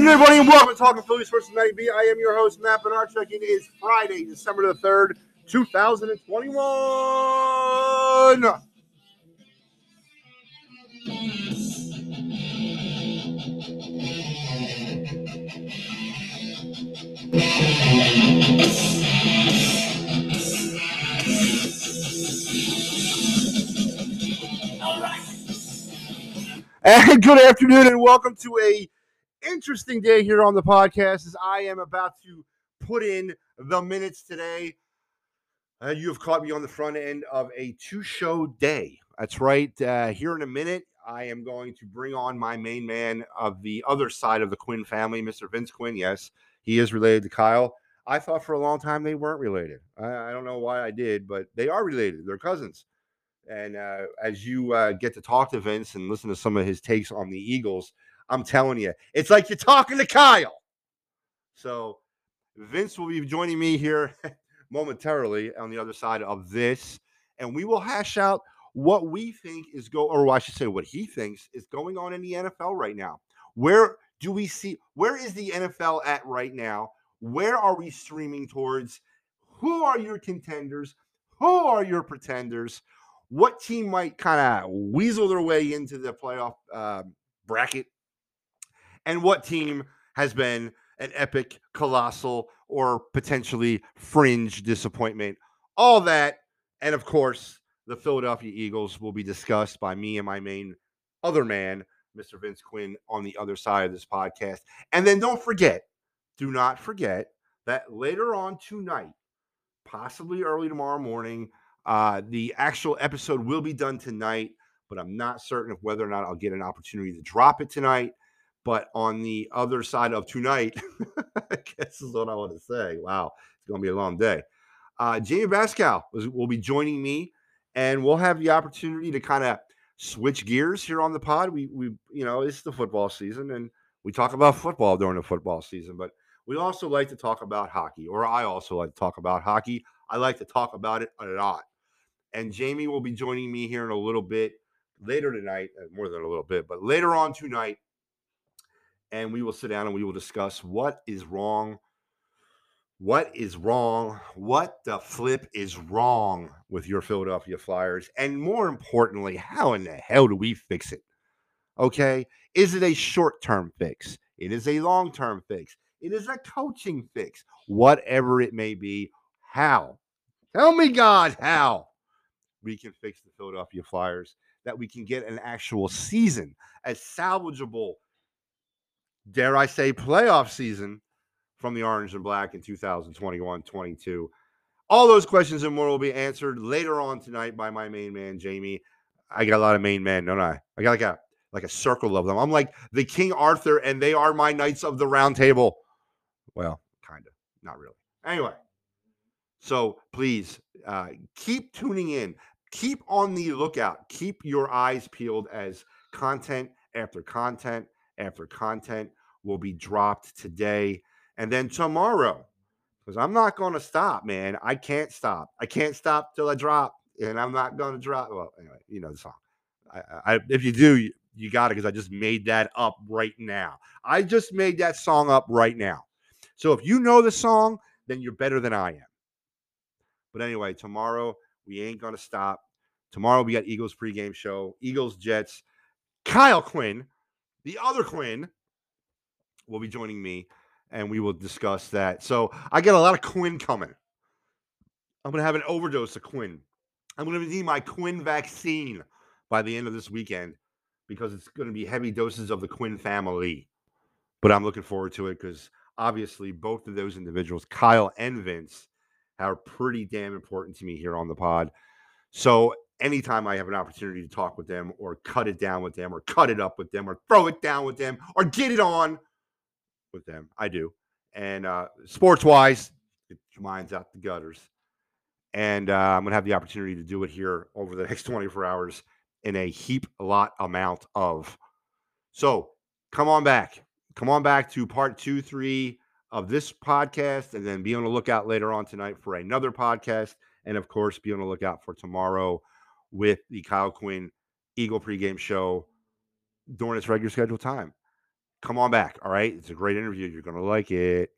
afternoon, everybody, and welcome to Talking Phillies First Night B. I am your host, Matt Bednarczyk. Checking is Friday, December the 3rd, 2021. And good afternoon, and welcome to a interesting day here on the podcast. As I am about to put in the minutes today, uh, you have caught me on the front end of a two-show day. That's right. Uh, here in a minute, I am going to bring on my main man of the other side of the Quinn family, Mr. Vince Quinn. Yes, he is related to Kyle. I thought for a long time they weren't related. I, I don't know why I did, but they are related. They're cousins. And uh, as you uh, get to talk to Vince and listen to some of his takes on the Eagles, I'm telling you, it's like you're talking to Kyle. So Vince will be joining me here momentarily on the other side of this, and we will hash out what we think is go, or I should say, what he thinks is going on in the NFL right now. Where do we see? Where is the NFL at right now? Where are we streaming towards? Who are your contenders? Who are your pretenders? what team might kind of weasel their way into the playoff uh, bracket, and what team has been an epic, colossal, or potentially fringe disappointment. All that, and of course, the Philadelphia Eagles will be discussed by me and my main other man, Mr. Vince Quinn, on the other side of this podcast. And then don't forget, do not forget that later on tonight, possibly early tomorrow morning, uh, the actual episode will be done tonight, but I'm not certain of whether or not I'll get an opportunity to drop it tonight. But on the other side of tonight, I guess is what I want to say. Wow, it's going to be a long day. Uh, Jamie Bascal will be joining me, and we'll have the opportunity to kind of switch gears here on the pod. We, we, you know, it's the football season, and we talk about football during the football season, but we also like to talk about hockey, or I also like to talk about hockey. I like to talk about it a lot. And Jamie will be joining me here in a little bit later tonight, uh, more than a little bit, but later on tonight. And we will sit down and we will discuss what is wrong. What is wrong? What the flip is wrong with your Philadelphia Flyers? And more importantly, how in the hell do we fix it? Okay. Is it a short term fix? It is a long term fix. It is a coaching fix. Whatever it may be. How? Tell me, God, how? we can fix the Philadelphia Flyers, that we can get an actual season, a salvageable, dare I say, playoff season from the Orange and Black in 2021 22. All those questions and more will be answered later on tonight by my main man, Jamie. I got a lot of main men, don't I? I got like a like a circle of them. I'm like the King Arthur, and they are my knights of the round table. Well, kind of, not really. Anyway, so please uh, keep tuning in keep on the lookout. Keep your eyes peeled as content after content after content will be dropped today and then tomorrow. Because I'm not going to stop, man. I can't stop. I can't stop till I drop, and I'm not going to drop. Well, anyway, you know the song. I, I if you do, you, you got it because I just made that up right now. I just made that song up right now. So if you know the song, then you're better than I am. But anyway, tomorrow we ain't going to stop. Tomorrow we got Eagles pregame show, Eagles Jets. Kyle Quinn, the other Quinn, will be joining me and we will discuss that. So I got a lot of Quinn coming. I'm going to have an overdose of Quinn. I'm going to need my Quinn vaccine by the end of this weekend because it's going to be heavy doses of the Quinn family. But I'm looking forward to it because obviously both of those individuals, Kyle and Vince, are pretty damn important to me here on the pod. So anytime I have an opportunity to talk with them or cut it down with them or cut it up with them or throw it down with them or get it on with them, I do. And uh, sports wise, it minds out the gutters. And uh, I'm going to have the opportunity to do it here over the next 24 hours in a heap lot amount of. So come on back. Come on back to part two, three of this podcast, and then be on the lookout later on tonight for another podcast. And of course, be on the lookout for tomorrow with the Kyle Quinn Eagle pregame show during its regular scheduled time. Come on back. All right. It's a great interview. You're going to like it.